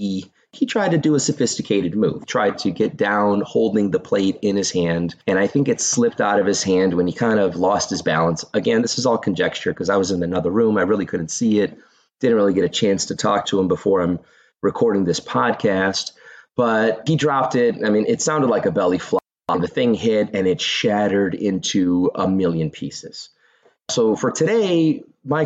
he he tried to do a sophisticated move, tried to get down holding the plate in his hand. And I think it slipped out of his hand when he kind of lost his balance. Again, this is all conjecture because I was in another room. I really couldn't see it. Didn't really get a chance to talk to him before I'm recording this podcast. But he dropped it. I mean, it sounded like a belly flop. The thing hit and it shattered into a million pieces. So for today, my